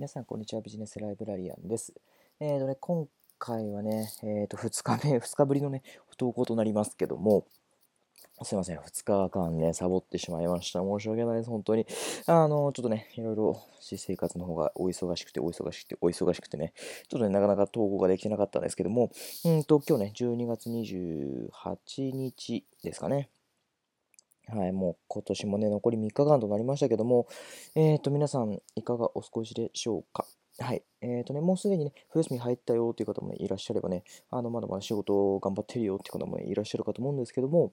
皆さん、こんにちは。ビジネスライブラリアンです。えーとね、今回はね、えーと、2日目、2日ぶりのね、不登校となりますけども、すいません、2日間ね、サボってしまいました。申し訳ないです、本当に。あの、ちょっとね、いろいろ私生活の方がお忙しくて、お忙しくて、お忙しくてね、ちょっとね、なかなか投稿ができてなかったんですけども、うんと、今日ね、12月28日ですかね。はい、もう今年もね、残り3日間となりましたけども、えっ、ー、と、皆さん、いかがお過ごしでしょうか？はい。えっ、ー、とね、もうすでにね、冬休み入ったよっていう方も、ね、いらっしゃればね、あの、まだまだ仕事頑張ってるよっていう方も、ね、いらっしゃるかと思うんですけども、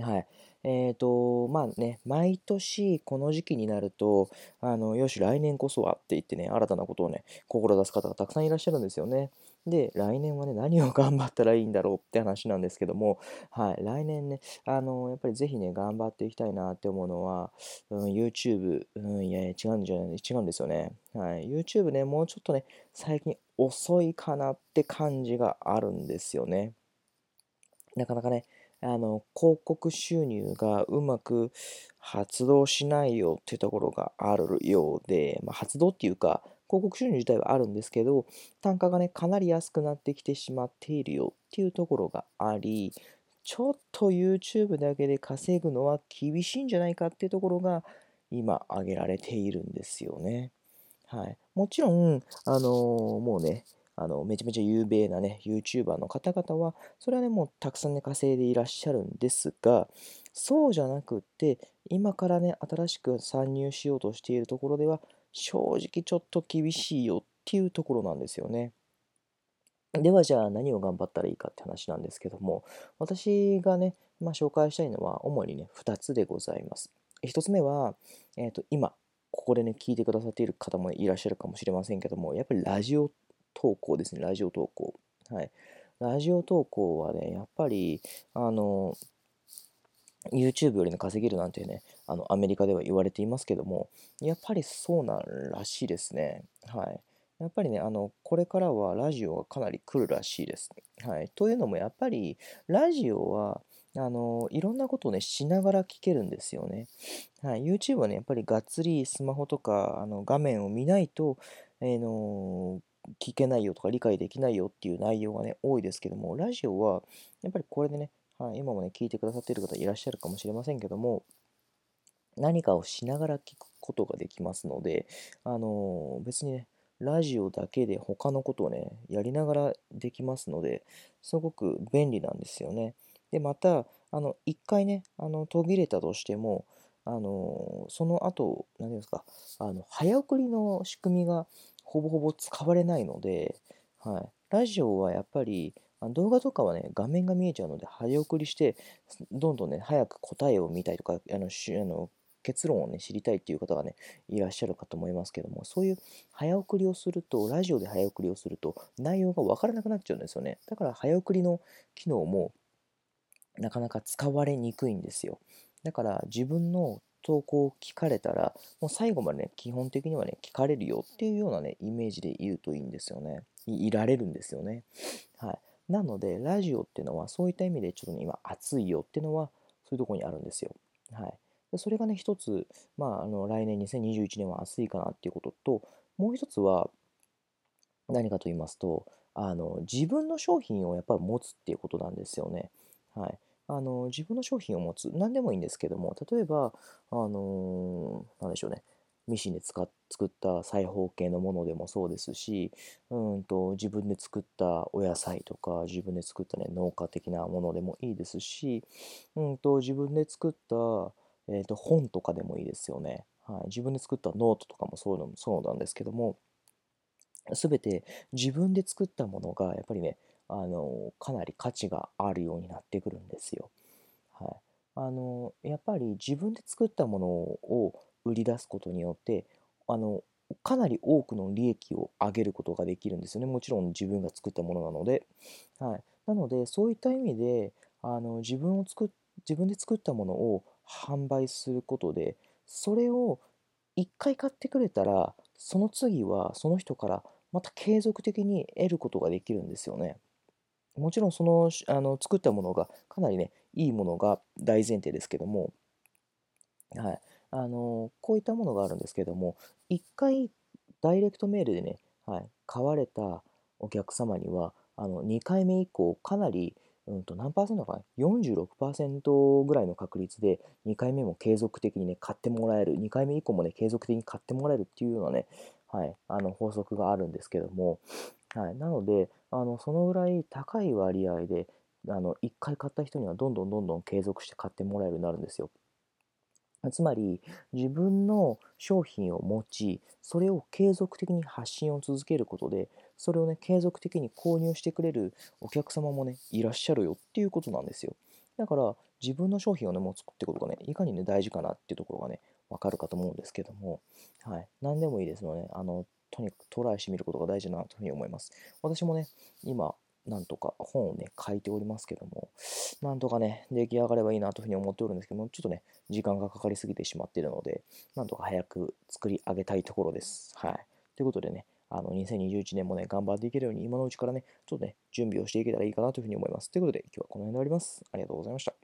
はい。えっ、ー、と、まあね、毎年この時期になると、あの、よし、来年こそはって言ってね、新たなことをね、志す方がたくさんいらっしゃるんですよね。で、来年はね、何を頑張ったらいいんだろうって話なんですけども、はい、来年ね、あの、やっぱりぜひね、頑張っていきたいなって思うのは、うん、YouTube、うん、いやいや、違うんじゃない、違うんですよね。はい、YouTube ね、もうちょっとね、最近遅いかなって感じがあるんですよね。なかなかね、あの、広告収入がうまく発動しないよっていうところがあるようで、まあ、発動っていうか、広告収入自体はあるんですけど、単価がね、かなり安くなってきてしまっているよっていうところがあり、ちょっと YouTube だけで稼ぐのは厳しいんじゃないかっていうところが今挙げられているんですよね。はい。もちろん、あのー、もうね、あの、めちゃめちゃ有名なね、YouTuber の方々は、それはね、もうたくさんね、稼いでいらっしゃるんですが、そうじゃなくって、今からね、新しく参入しようとしているところでは、正直ちょっと厳しいよっていうところなんですよね。ではじゃあ何を頑張ったらいいかって話なんですけども、私がね、まあ、紹介したいのは主にね、2つでございます。1つ目は、えっ、ー、と、今、ここでね、聞いてくださっている方もいらっしゃるかもしれませんけども、やっぱりラジオ投稿ですね、ラジオ投稿。はい。ラジオ投稿はね、やっぱり、あの、YouTube よりね、稼げるなんてね、あの、アメリカでは言われていますけども、やっぱりそうなんらしいですね。はい。やっぱりね、あの、これからはラジオがかなり来るらしいです。はい。というのも、やっぱり、ラジオは、あの、いろんなことをね、しながら聞けるんですよね。はい。YouTube はね、やっぱりがっつりスマホとか、あの、画面を見ないと、えー、の聞けないよとか理解できないよっていう内容がね、多いですけども、ラジオは、やっぱりこれでね、はい、今もね、聞いてくださっている方いらっしゃるかもしれませんけども、何かをしながら聞くことができますので、あのー、別にね、ラジオだけで他のことをね、やりながらできますので、すごく便利なんですよね。で、また、あの、一回ね、あの、途切れたとしても、あの、その後、何ですか、あの、早送りの仕組みがほぼほぼ使われないので、はい。ラジオはやっぱり、動画とかはね、画面が見えちゃうので、早送りして、どんどんね、早く答えを見たいとか、あの、しあの結論をね、知りたいっていう方がね、いらっしゃるかと思いますけども、そういう早送りをすると、ラジオで早送りをすると、内容がわからなくなっちゃうんですよね。だから早送りの機能も、なかなか使われにくいんですよ。だから自分の投稿を聞かれたら、もう最後までね、基本的にはね、聞かれるよっていうようなね、イメージで言うといいんですよね。いられるんですよね。はい。なので、ラジオっていうのは、そういった意味でちょっと、ね、今、熱いよっていうのは、そういうところにあるんですよ。はい。でそれがね、一つ、まあ、あの来年2021年は暑いかなっていうことと、もう一つは、何かと言いますと、あの自分の商品をやっぱり持つっていうことなんですよね。はい。あの、自分の商品を持つ、何でもいいんですけども、例えば、あのー、なんでしょうね、ミシンで使っ作った裁縫系のものでもそうですし、うんと自分で作ったお野菜とか自分で作った、ね、農家的なものでもいいですし、うんと自分で作った、えー、と本とかでもいいですよね、はい。自分で作ったノートとかもそうのそうなんですけども、すべて自分で作ったものがやっぱりね、あのかなり価値があるようになってくるんですよ。はい、あのやっぱり自分で作ったものを売り出すことによってあのかなり多くの利益を上げることができるんですよね。もちろん自分が作ったものなので。はい、なのでそういった意味であの自分を作自分で作ったものを販売することでそれを1回買ってくれたらその次はその人からまた継続的に得ることができるんですよね。もちろんそのあの作ったものがかなりねいいものが大前提ですけども、はい、あのこういったものがあるんですけども一回ダイレクトメールでね、はい、買われたお客様には、あの2回目以降、かなり、うんと何パーセントかな ?46% ぐらいの確率で2回目も継続的にね、買ってもらえる、2回目以降もね、継続的に買ってもらえるっていうようなね、はい、あの法則があるんですけども、はい、なので、あのそのぐらい高い割合で、あの1回買った人にはどんどんどんどん継続して買ってもらえるようになるんですよ。つまり自分の商品を持ちそれを継続的に発信を続けることでそれをね継続的に購入してくれるお客様もねいらっしゃるよっていうことなんですよだから自分の商品をね持つってことがねいかにね大事かなっていうところがねわかるかと思うんですけどもはい何でもいいですので、あのとにかくトライしてみることが大事だなというふうに思います私もね今なんとか本をね、書いておりますけども、なんとかね、出来上がればいいなというふうに思っておるんですけども、ちょっとね、時間がかかりすぎてしまっているので、なんとか早く作り上げたいところです。はい。ということでね、あの、2021年もね、頑張っていけるように、今のうちからね、ちょっとね、準備をしていけたらいいかなというふうに思います。ということで、今日はこの辺で終わります。ありがとうございました。